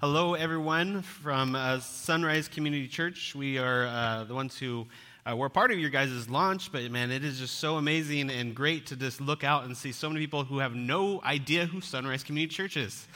Hello, everyone from uh, Sunrise Community Church. We are uh, the ones who uh, were part of your guys' launch, but man, it is just so amazing and great to just look out and see so many people who have no idea who Sunrise Community Church is.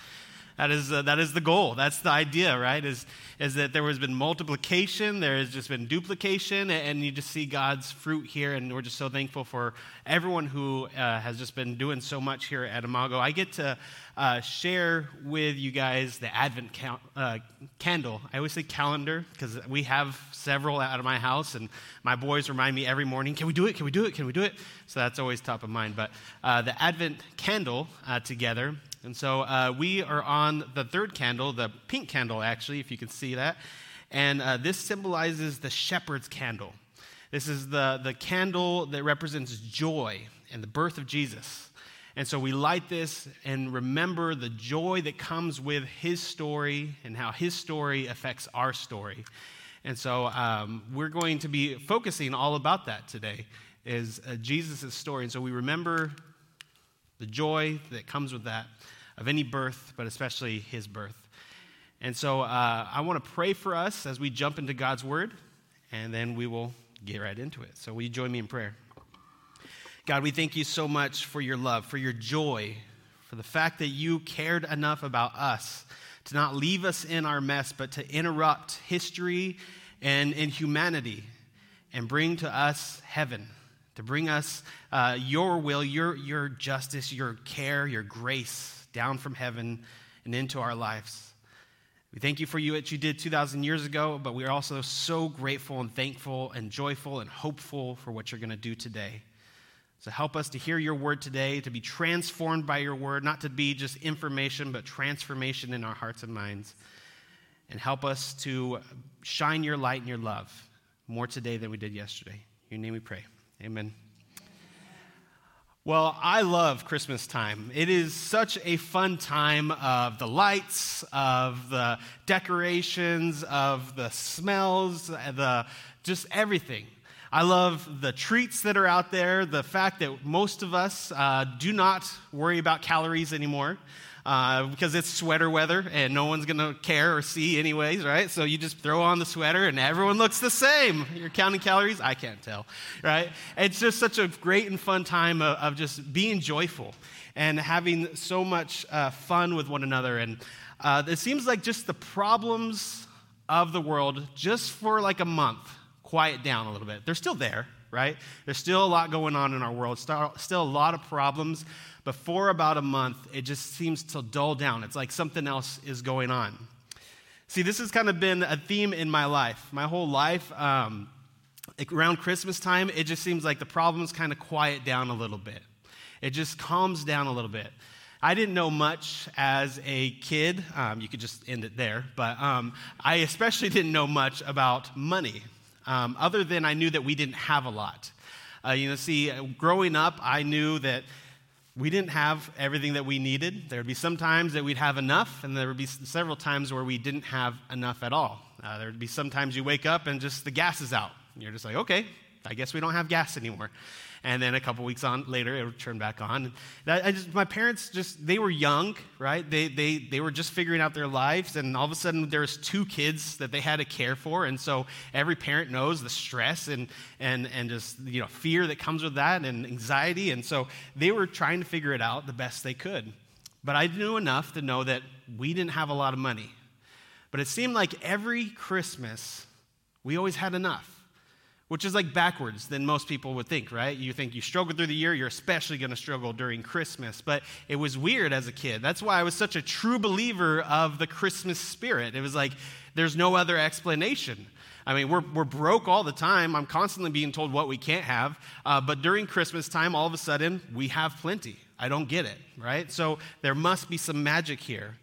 That is, uh, that is the goal. That's the idea, right? Is, is that there has been multiplication, there has just been duplication, and you just see God's fruit here. And we're just so thankful for everyone who uh, has just been doing so much here at Imago. I get to uh, share with you guys the Advent cal- uh, candle. I always say calendar because we have several out of my house, and my boys remind me every morning, Can we do it? Can we do it? Can we do it? So that's always top of mind. But uh, the Advent candle uh, together and so uh, we are on the third candle, the pink candle, actually, if you can see that. And uh, this symbolizes the shepherd's candle. This is the, the candle that represents joy and the birth of Jesus. And so we light this and remember the joy that comes with his story and how his story affects our story. And so um, we're going to be focusing all about that today, is uh, Jesus' story. And so we remember the joy that comes with that of any birth, but especially his birth. And so uh, I want to pray for us as we jump into God's word, and then we will get right into it. So will you join me in prayer? God, we thank you so much for your love, for your joy, for the fact that you cared enough about us to not leave us in our mess, but to interrupt history and, and humanity and bring to us heaven to bring us uh, your will, your, your justice, your care, your grace down from heaven and into our lives. We thank you for you what you did 2,000 years ago, but we are also so grateful and thankful and joyful and hopeful for what you're going to do today. So help us to hear your word today, to be transformed by your word, not to be just information, but transformation in our hearts and minds. And help us to shine your light and your love more today than we did yesterday. In your name we pray. Amen. Well, I love Christmas time. It is such a fun time of the lights, of the decorations, of the smells, the just everything. I love the treats that are out there, the fact that most of us uh, do not worry about calories anymore uh, because it's sweater weather and no one's going to care or see anyways, right? So you just throw on the sweater and everyone looks the same. You're counting calories? I can't tell, right? It's just such a great and fun time of, of just being joyful and having so much uh, fun with one another. And uh, it seems like just the problems of the world, just for like a month, quiet down a little bit. They're still there, right? There's still a lot going on in our world, still a lot of problems. But for about a month, it just seems to dull down. It's like something else is going on. See, this has kind of been a theme in my life. My whole life, um, around Christmas time, it just seems like the problems kind of quiet down a little bit. It just calms down a little bit. I didn't know much as a kid. Um, you could just end it there. But um, I especially didn't know much about money, um, other than I knew that we didn't have a lot. Uh, you know, see, growing up, I knew that we didn't have everything that we needed. There would be some times that we'd have enough, and there would be several times where we didn't have enough at all. Uh, there would be sometimes you wake up and just the gas is out. You're just like, okay, I guess we don't have gas anymore and then a couple weeks on later it would turn back on. I just, my parents just they were young right? They, they, they were just figuring out their lives. And all of a sudden there was two kids that they had to care for. And so every parent knows the stress and, and, and just you know fear that comes with that and anxiety. And so they were trying to figure it out the best they could. But i knew enough to know that we didn't have a lot of money. But it seemed like every christmas we always had enough which is like backwards than most people would think, right? You think you struggle through the year, you're especially going to struggle during Christmas. But it was weird as a kid. That's why I was such a true believer of the Christmas spirit. It was like, there's no other explanation. I mean, we're, we're broke all the time. I'm constantly being told what we can't have. Uh, but during Christmas time, all of a sudden, we have plenty. I don't get it, right? So there must be some magic here.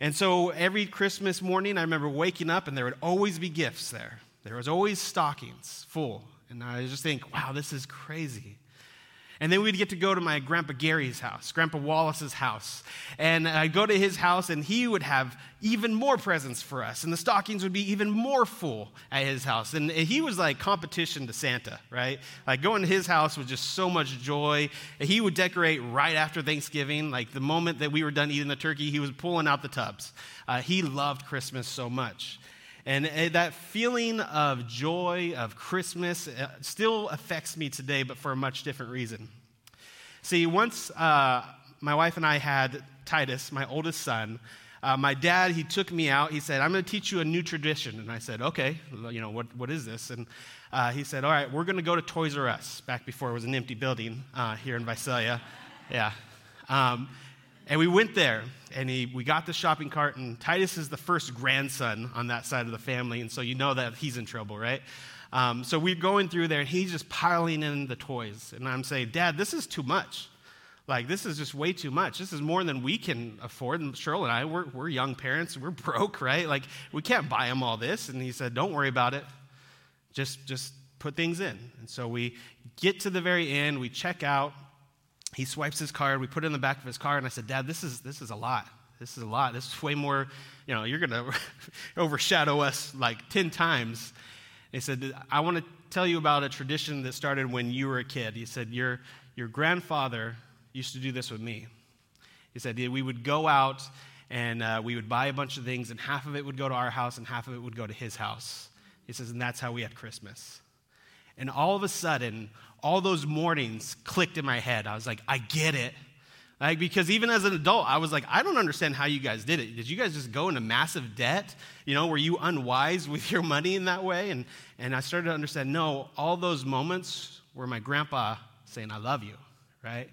And so every Christmas morning, I remember waking up and there would always be gifts there. There was always stockings full. And I just think, wow, this is crazy. And then we'd get to go to my Grandpa Gary's house, Grandpa Wallace's house. And I'd go to his house, and he would have even more presents for us. And the stockings would be even more full at his house. And he was like competition to Santa, right? Like going to his house was just so much joy. He would decorate right after Thanksgiving. Like the moment that we were done eating the turkey, he was pulling out the tubs. Uh, he loved Christmas so much. And uh, that feeling of joy, of Christmas, uh, still affects me today, but for a much different reason. See, once uh, my wife and I had Titus, my oldest son, uh, my dad, he took me out. He said, I'm going to teach you a new tradition. And I said, okay, you know, what, what is this? And uh, he said, all right, we're going to go to Toys R Us, back before it was an empty building uh, here in Visalia. Yeah. Um, and we went there, and he, we got the shopping cart, and Titus is the first grandson on that side of the family, and so you know that he's in trouble, right? Um, so we're going through there, and he's just piling in the toys. And I'm saying, Dad, this is too much. Like, this is just way too much. This is more than we can afford. And Cheryl and I, we're, we're young parents. We're broke, right? Like, we can't buy him all this. And he said, Don't worry about it. Just, just put things in. And so we get to the very end, we check out, he swipes his card. We put it in the back of his car, and I said, Dad, this is, this is a lot. This is a lot. This is way more, you know, you're going to overshadow us like 10 times. He said, I want to tell you about a tradition that started when you were a kid. He said, Your, your grandfather used to do this with me. He said, We would go out and uh, we would buy a bunch of things, and half of it would go to our house, and half of it would go to his house. He says, And that's how we had Christmas. And all of a sudden, all those mornings clicked in my head. I was like, I get it. Like, because even as an adult, I was like, I don't understand how you guys did it. Did you guys just go into massive debt? You know, were you unwise with your money in that way? And, and I started to understand no, all those moments were my grandpa saying, I love you, right?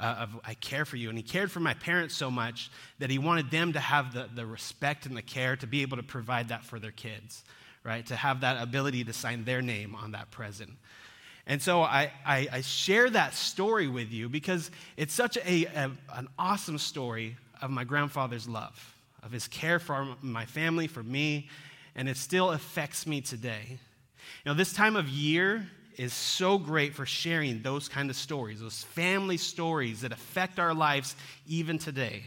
Uh, of, I care for you. And he cared for my parents so much that he wanted them to have the, the respect and the care to be able to provide that for their kids, right? To have that ability to sign their name on that present. And so I, I, I share that story with you because it's such a, a, an awesome story of my grandfather's love, of his care for my family, for me, and it still affects me today. You know, this time of year is so great for sharing those kind of stories, those family stories that affect our lives even today.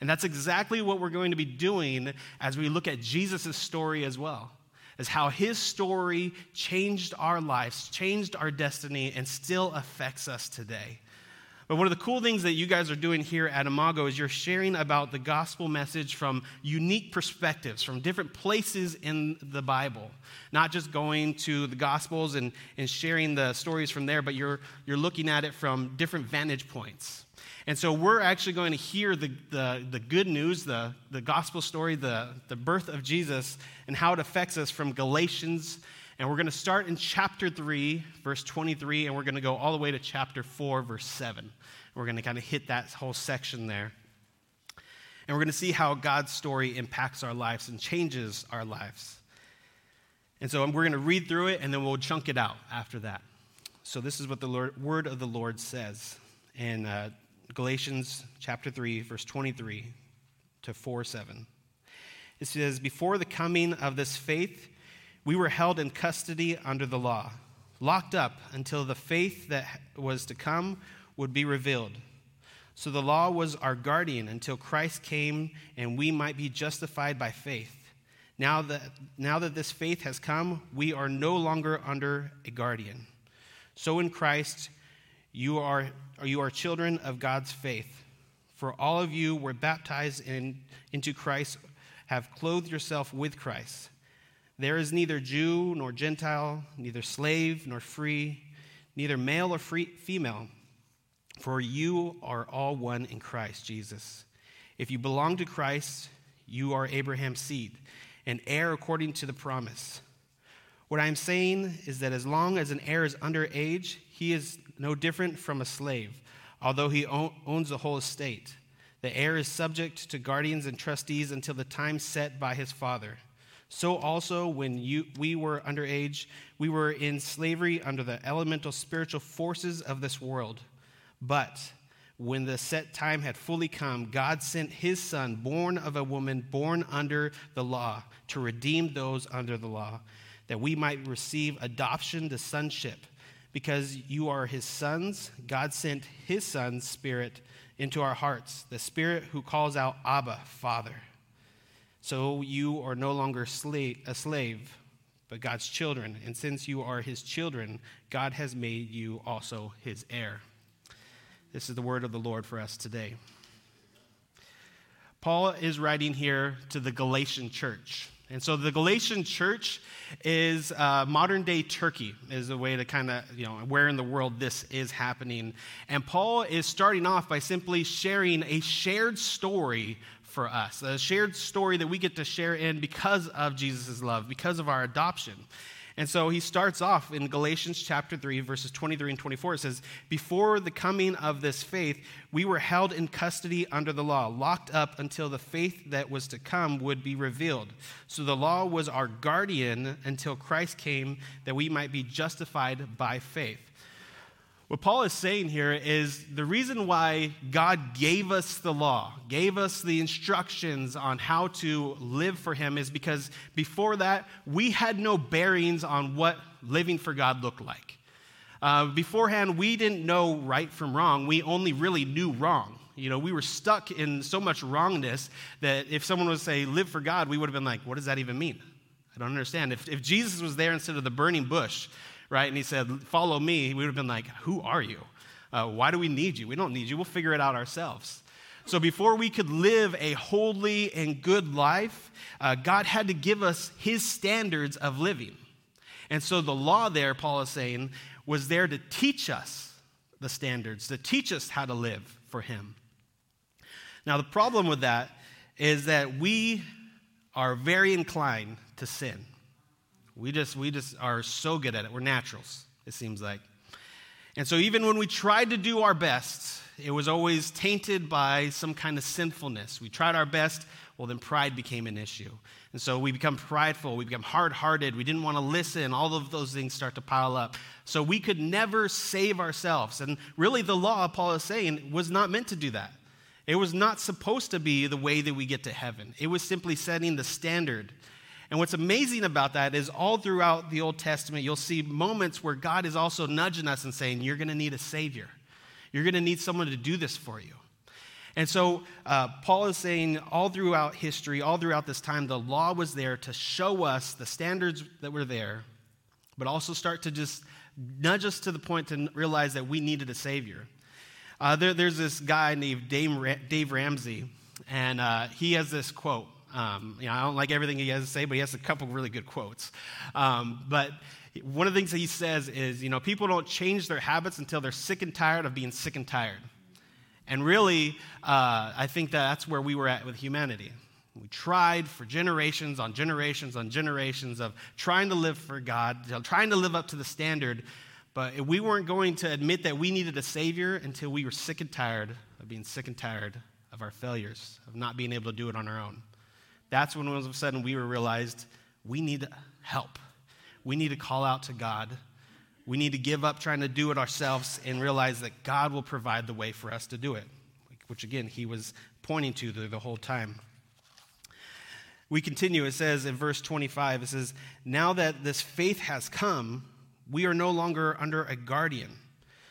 And that's exactly what we're going to be doing as we look at Jesus' story as well is how his story changed our lives, changed our destiny, and still affects us today. But one of the cool things that you guys are doing here at Imago is you're sharing about the gospel message from unique perspectives, from different places in the Bible. Not just going to the gospels and, and sharing the stories from there, but you're, you're looking at it from different vantage points. And so we're actually going to hear the, the, the, good news, the, the gospel story, the, the birth of Jesus, and how it affects us from Galatians. And we're going to start in chapter 3, verse 23, and we're going to go all the way to chapter 4, verse 7. We're going to kind of hit that whole section there. And we're going to see how God's story impacts our lives and changes our lives. And so we're going to read through it, and then we'll chunk it out after that. So this is what the Lord, word of the Lord says in uh, Galatians chapter 3, verse 23 to 4 7. It says, Before the coming of this faith, we were held in custody under the law, locked up until the faith that was to come would be revealed. So the law was our guardian until Christ came and we might be justified by faith. Now that, now that this faith has come, we are no longer under a guardian. So in Christ, you are, you are children of God's faith. For all of you were baptized in, into Christ, have clothed yourself with Christ. There is neither Jew nor Gentile, neither slave nor free, neither male or free, female, for you are all one in Christ Jesus. If you belong to Christ, you are Abraham's seed, and heir according to the promise. What I am saying is that as long as an heir is under age, he is no different from a slave, although he owns the whole estate. The heir is subject to guardians and trustees until the time set by his father. So also, when you, we were underage, we were in slavery under the elemental spiritual forces of this world. But when the set time had fully come, God sent his son, born of a woman, born under the law, to redeem those under the law, that we might receive adoption to sonship. because you are his sons, God sent his son's spirit into our hearts, the spirit who calls out, Abba, Father. So you are no longer a slave, but God's children. And since you are his children, God has made you also his heir. This is the word of the Lord for us today. Paul is writing here to the Galatian church. And so the Galatian church is uh, modern day Turkey, is a way to kind of, you know, where in the world this is happening. And Paul is starting off by simply sharing a shared story for us, a shared story that we get to share in because of Jesus' love, because of our adoption. And so he starts off in Galatians chapter 3, verses 23 and 24. It says, Before the coming of this faith, we were held in custody under the law, locked up until the faith that was to come would be revealed. So the law was our guardian until Christ came that we might be justified by faith. What Paul is saying here is the reason why God gave us the law, gave us the instructions on how to live for Him, is because before that, we had no bearings on what living for God looked like. Uh, beforehand, we didn't know right from wrong. We only really knew wrong. You know, we were stuck in so much wrongness that if someone would say, live for God, we would have been like, what does that even mean? I don't understand. If, if Jesus was there instead of the burning bush, right? And he said, Follow me. We would have been like, Who are you? Uh, why do we need you? We don't need you. We'll figure it out ourselves. So, before we could live a holy and good life, uh, God had to give us his standards of living. And so, the law there, Paul is saying, was there to teach us the standards, to teach us how to live for him. Now, the problem with that is that we are very inclined to sin. We just, we just are so good at it. We're naturals, it seems like. And so, even when we tried to do our best, it was always tainted by some kind of sinfulness. We tried our best, well, then pride became an issue. And so we become prideful, we become hard hearted, we didn't want to listen, all of those things start to pile up. So we could never save ourselves. And really, the law, Paul is saying, was not meant to do that. It was not supposed to be the way that we get to heaven, it was simply setting the standard and what's amazing about that is all throughout the Old Testament, you'll see moments where God is also nudging us and saying, You're going to need a Savior. You're going to need someone to do this for you. And so uh, Paul is saying all throughout history, all throughout this time, the law was there to show us the standards that were there, but also start to just nudge us to the point to realize that we needed a Savior. Uh, there, there's this guy named Dave Ramsey, and uh, he has this quote. Um, you know, I don't like everything he has to say, but he has a couple really good quotes. Um, but one of the things that he says is, you know, people don't change their habits until they're sick and tired of being sick and tired. And really, uh, I think that that's where we were at with humanity. We tried for generations on generations on generations of trying to live for God, trying to live up to the standard, but we weren't going to admit that we needed a Savior until we were sick and tired of being sick and tired of our failures, of not being able to do it on our own. That's when all of a sudden we realized we need help. We need to call out to God. We need to give up trying to do it ourselves and realize that God will provide the way for us to do it, which again, he was pointing to the, the whole time. We continue, it says in verse 25, it says, Now that this faith has come, we are no longer under a guardian.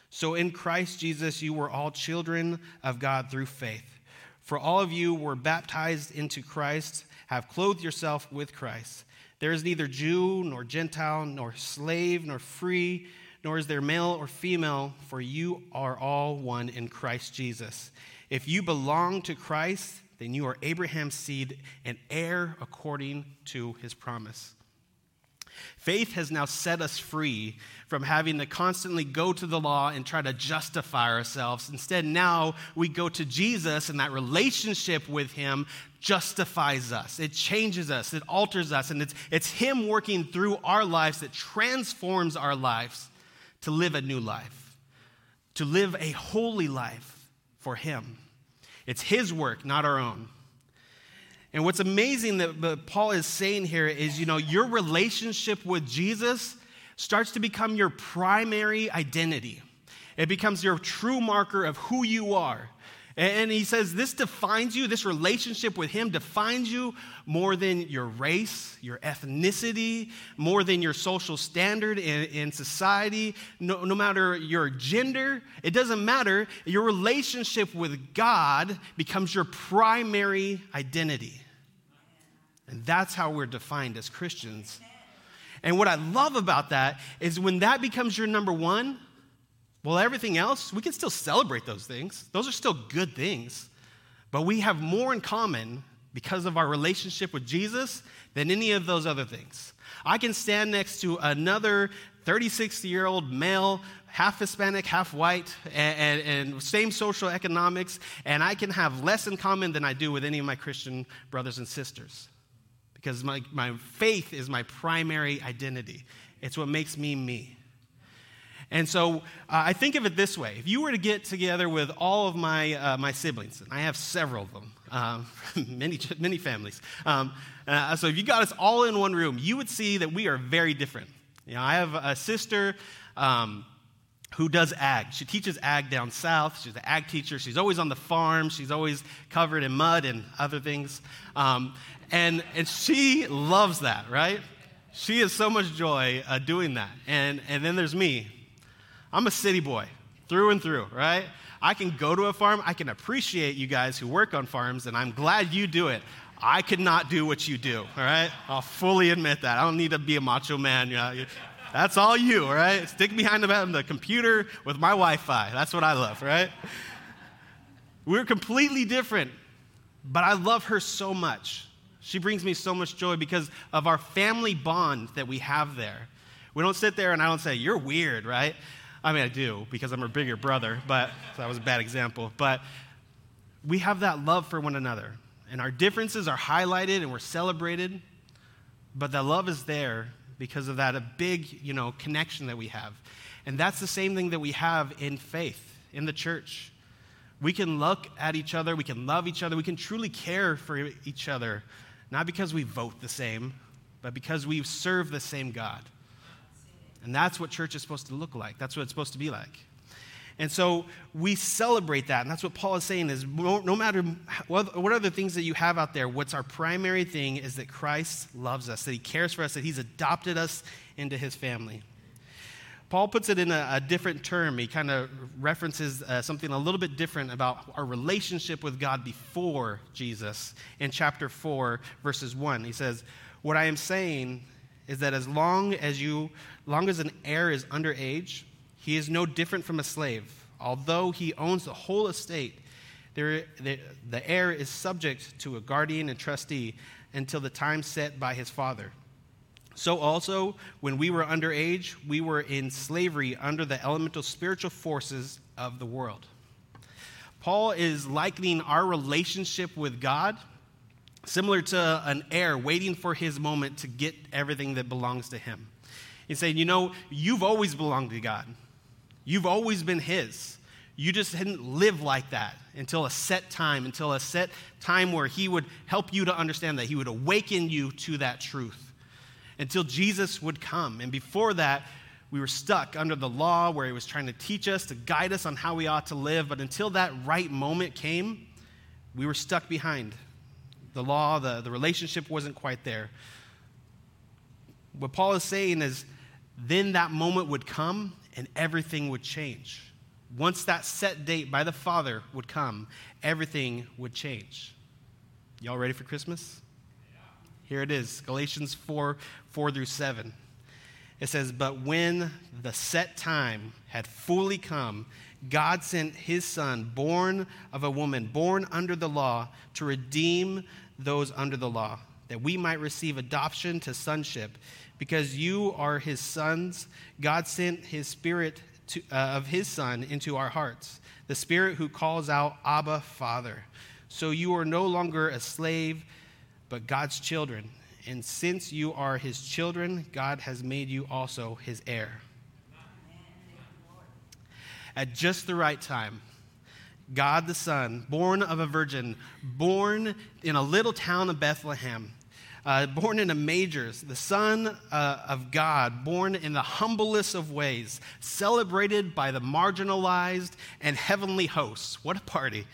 So in Christ Jesus, you were all children of God through faith. For all of you were baptized into Christ have clothed yourself with Christ. There is neither Jew nor Gentile, nor slave nor free, nor is there male or female, for you are all one in Christ Jesus. If you belong to Christ, then you are Abraham's seed and heir according to his promise. Faith has now set us free from having to constantly go to the law and try to justify ourselves. Instead, now we go to Jesus, and that relationship with Him justifies us. It changes us, it alters us, and it's, it's Him working through our lives that transforms our lives to live a new life, to live a holy life for Him. It's His work, not our own. And what's amazing that Paul is saying here is, you know, your relationship with Jesus starts to become your primary identity. It becomes your true marker of who you are. And he says this defines you, this relationship with him defines you more than your race, your ethnicity, more than your social standard in, in society, no, no matter your gender. It doesn't matter. Your relationship with God becomes your primary identity. And that's how we're defined as Christians. And what I love about that is when that becomes your number one, well, everything else, we can still celebrate those things. Those are still good things. But we have more in common because of our relationship with Jesus than any of those other things. I can stand next to another 36 year old male, half Hispanic, half white, and, and, and, same social economics, and I can have less in common than I do with any of my Christian brothers and sisters. Because my, my faith is my primary identity, it's what makes me me. And so uh, I think of it this way if you were to get together with all of my, uh, my siblings, and I have several of them, um, many, many families. Um, uh, so if you got us all in one room, you would see that we are very different. You know, I have a sister um, who does ag. She teaches ag down south. She's an ag teacher. She's always on the farm. She's always covered in mud and other things. Um, and, and she loves that, right? She has so much joy uh, doing that. And, and then there's me, I'm a city boy through and through, right? I can go to a farm. I can appreciate you guys who work on farms, and I'm glad you do it. I could not do what you do, all right? I'll fully admit that. I don't need to be a macho man. You know, that's all you, all right? Stick behind the computer with my Wi Fi. That's what I love, right? We're completely different, but I love her so much. She brings me so much joy because of our family bond that we have there. We don't sit there and I don't say, You're weird, right? I mean, I do because I'm her bigger brother, but so that was a bad example. But we have that love for one another, and our differences are highlighted and we're celebrated. But that love is there because of that a big, you know, connection that we have. And that's the same thing that we have in faith, in the church. We can look at each other, we can love each other, we can truly care for each other, not because we vote the same, but because we serve the same God. And that's what church is supposed to look like. That's what it's supposed to be like. And so we celebrate that. And that's what Paul is saying is no, no matter what, what other things that you have out there, what's our primary thing is that Christ loves us, that he cares for us, that he's adopted us into his family. Paul puts it in a, a different term. He kind of references uh, something a little bit different about our relationship with God before Jesus in chapter 4, verses 1. He says, What I am saying is that as long as you long as an heir is underage, he is no different from a slave. Although he owns the whole estate, there, the, the heir is subject to a guardian and trustee until the time set by his father. So also, when we were underage, we were in slavery under the elemental spiritual forces of the world. Paul is likening our relationship with God similar to an heir waiting for his moment to get everything that belongs to him. He's saying, You know, you've always belonged to God, you've always been his. You just didn't live like that until a set time, until a set time where he would help you to understand that. He would awaken you to that truth until Jesus would come. And before that, we were stuck under the law where he was trying to teach us, to guide us on how we ought to live. But until that right moment came, we were stuck behind the law, the, the relationship wasn't quite there. What Paul is saying is then that moment would come and everything would change. Once that set date by the Father would come, everything would change. Y'all ready for Christmas? Here it is Galatians 4 4 through 7. It says, But when the set time had fully come, God sent his son, born of a woman, born under the law, to redeem those under the law, that we might receive adoption to sonship. Because you are his sons, God sent his spirit to, uh, of his son into our hearts, the spirit who calls out, Abba, Father. So you are no longer a slave, but God's children. And since you are his children, God has made you also his heir at just the right time. God the Son, born of a virgin, born in a little town of Bethlehem, uh, born in a manger, the Son uh, of God, born in the humblest of ways, celebrated by the marginalized and heavenly hosts. What a party!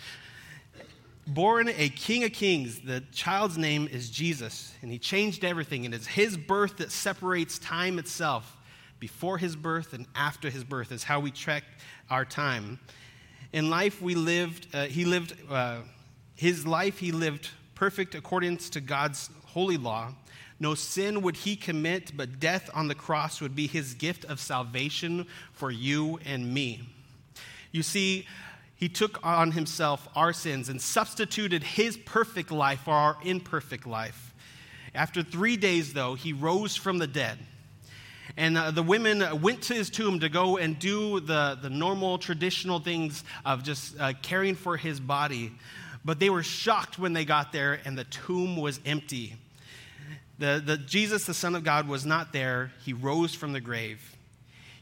Born a king of kings, the child's name is Jesus, and he changed everything. And it's his birth that separates time itself. Before his birth and after his birth is how we track our time. In life, we lived, uh, he lived, uh, his life, he lived perfect accordance to God's holy law. No sin would he commit, but death on the cross would be his gift of salvation for you and me. You see, he took on himself our sins and substituted his perfect life for our imperfect life. After three days, though, he rose from the dead. And uh, the women went to his tomb to go and do the, the normal traditional things of just uh, caring for his body. But they were shocked when they got there and the tomb was empty. The, the, Jesus, the Son of God, was not there. He rose from the grave.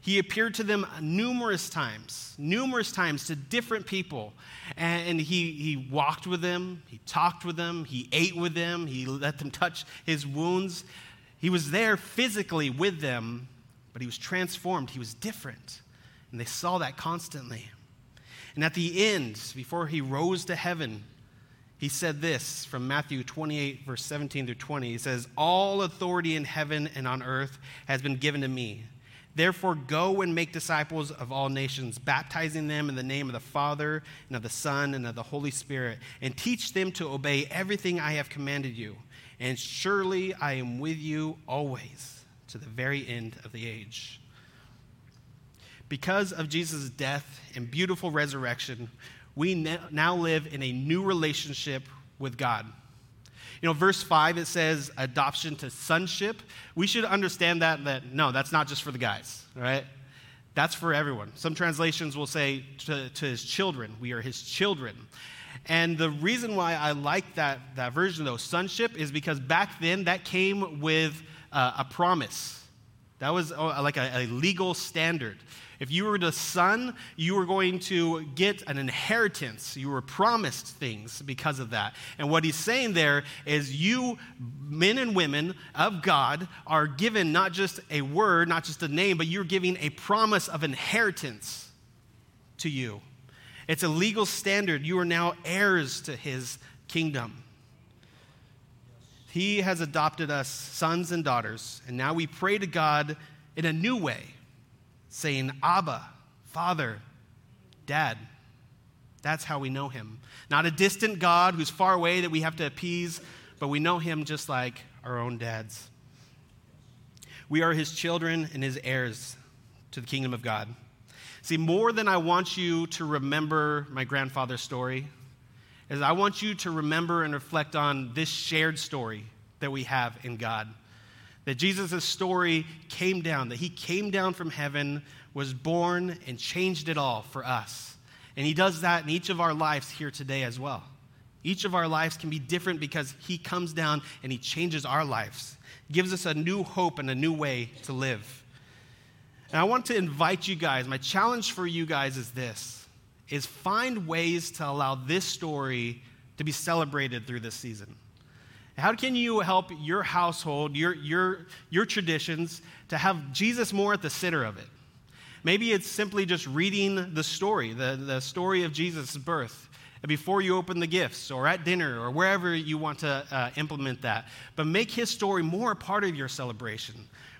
He appeared to them numerous times, numerous times to different people. And he, he walked with them, he talked with them, he ate with them, he let them touch his wounds. He was there physically with them, but he was transformed. He was different. And they saw that constantly. And at the end, before he rose to heaven, he said this from Matthew 28, verse 17 through 20. He says, All authority in heaven and on earth has been given to me. Therefore, go and make disciples of all nations, baptizing them in the name of the Father, and of the Son, and of the Holy Spirit, and teach them to obey everything I have commanded you. And surely I am with you always to the very end of the age. Because of Jesus' death and beautiful resurrection, we now live in a new relationship with God. You know, verse 5, it says adoption to sonship. We should understand that, that no, that's not just for the guys, right? That's for everyone. Some translations will say to, to his children. We are his children. And the reason why I like that, that version, though, sonship, is because back then that came with uh, a promise. That was uh, like a, a legal standard. If you were the son, you were going to get an inheritance. You were promised things because of that. And what he's saying there is you, men and women of God, are given not just a word, not just a name, but you're giving a promise of inheritance to you. It's a legal standard. You are now heirs to his kingdom. He has adopted us sons and daughters, and now we pray to God in a new way saying, Abba, Father, Dad. That's how we know him. Not a distant God who's far away that we have to appease, but we know him just like our own dads. We are his children and his heirs to the kingdom of God. See, more than I want you to remember my grandfather's story, is I want you to remember and reflect on this shared story that we have in God. That Jesus' story came down, that he came down from heaven, was born, and changed it all for us. And he does that in each of our lives here today as well. Each of our lives can be different because he comes down and he changes our lives, gives us a new hope and a new way to live. And I want to invite you guys, my challenge for you guys is this is find ways to allow this story to be celebrated through this season. How can you help your household, your, your, your traditions, to have Jesus more at the center of it? Maybe it's simply just reading the story, the, the story of Jesus' birth before you open the gifts or at dinner or wherever you want to uh, implement that. But make his story more a part of your celebration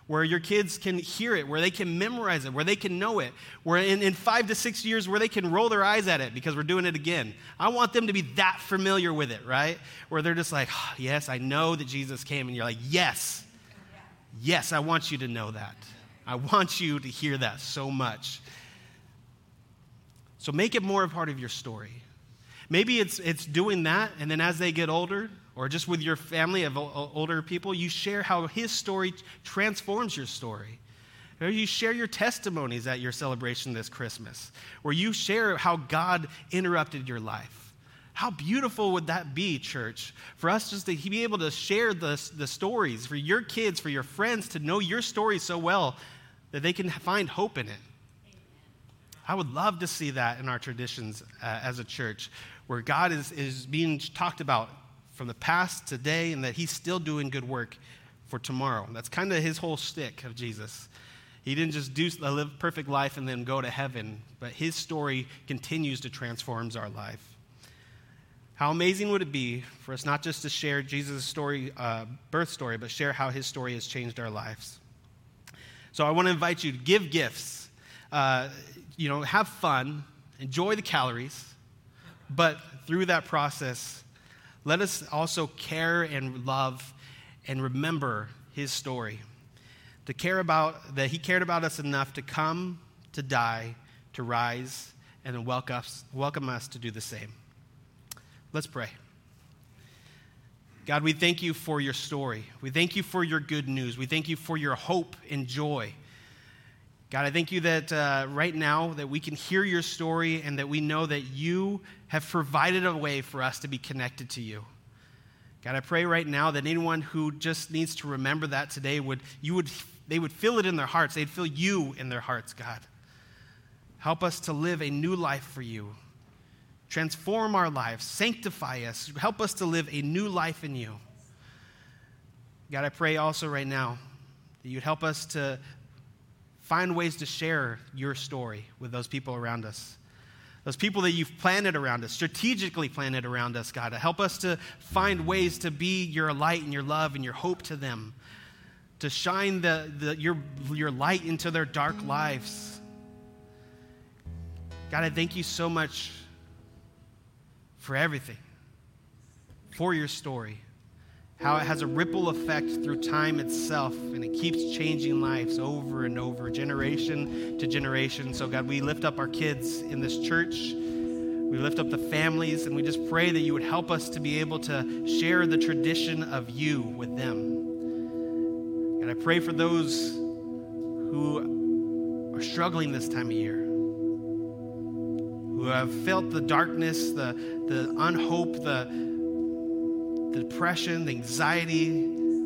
where your kids can hear it, where they can memorize it, where they can know it, where in, in five to six years, where they can roll their eyes at it because we're doing it again. I want them to be that familiar with it, right? Where they're just like, oh, yes, I know that Jesus came. And you're like, yes, yes, I want you to know that. I want you to hear that so much. So make it more a part of your story. Maybe it's, it's doing that, and then as they get older, or just with your family of older people, you share how his story transforms your story. Or you share your testimonies at your celebration this Christmas, where you share how God interrupted your life. How beautiful would that be, church, for us just to be able to share the, the stories, for your kids, for your friends to know your story so well that they can find hope in it. I would love to see that in our traditions uh, as a church, where God is, is being talked about from the past, today, and that he's still doing good work for tomorrow. That's kind of his whole stick of Jesus. He didn't just do a live perfect life and then go to heaven, but his story continues to transform our life. How amazing would it be for us not just to share Jesus' story, uh, birth story, but share how his story has changed our lives? So I want to invite you to give gifts. Uh, you know, have fun, enjoy the calories, but through that process, let us also care and love and remember his story. To care about that he cared about us enough to come, to die, to rise, and welcome us, welcome us to do the same. Let's pray. God, we thank you for your story. We thank you for your good news. We thank you for your hope and joy. God, I thank you that uh, right now that we can hear your story and that we know that you have provided a way for us to be connected to you. God, I pray right now that anyone who just needs to remember that today would you would they would feel it in their hearts. They'd feel you in their hearts, God. Help us to live a new life for you. Transform our lives, sanctify us, help us to live a new life in you. God, I pray also right now that you'd help us to find ways to share your story with those people around us. Those people that you've planted around us, strategically planted around us, God, to help us to find ways to be your light and your love and your hope to them, to shine the, the, your, your light into their dark lives. God, I thank you so much for everything, for your story, how it has a ripple effect through time itself, and it keeps changing lives over and over, generation to generation. So, God, we lift up our kids in this church. We lift up the families, and we just pray that you would help us to be able to share the tradition of you with them. And I pray for those who are struggling this time of year who have felt the darkness, the, the unhope, the, the depression, the anxiety,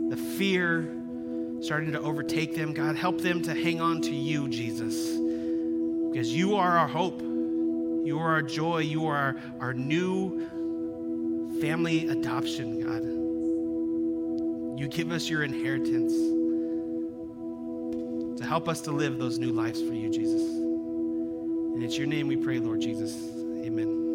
the fear starting to overtake them. God, help them to hang on to you, Jesus, because you are our hope. You are our joy. You are our, new family adoption, God. You give us your inheritance to help us to live those new lives for you, Jesus. And it's your name we pray, Lord Jesus. Amen.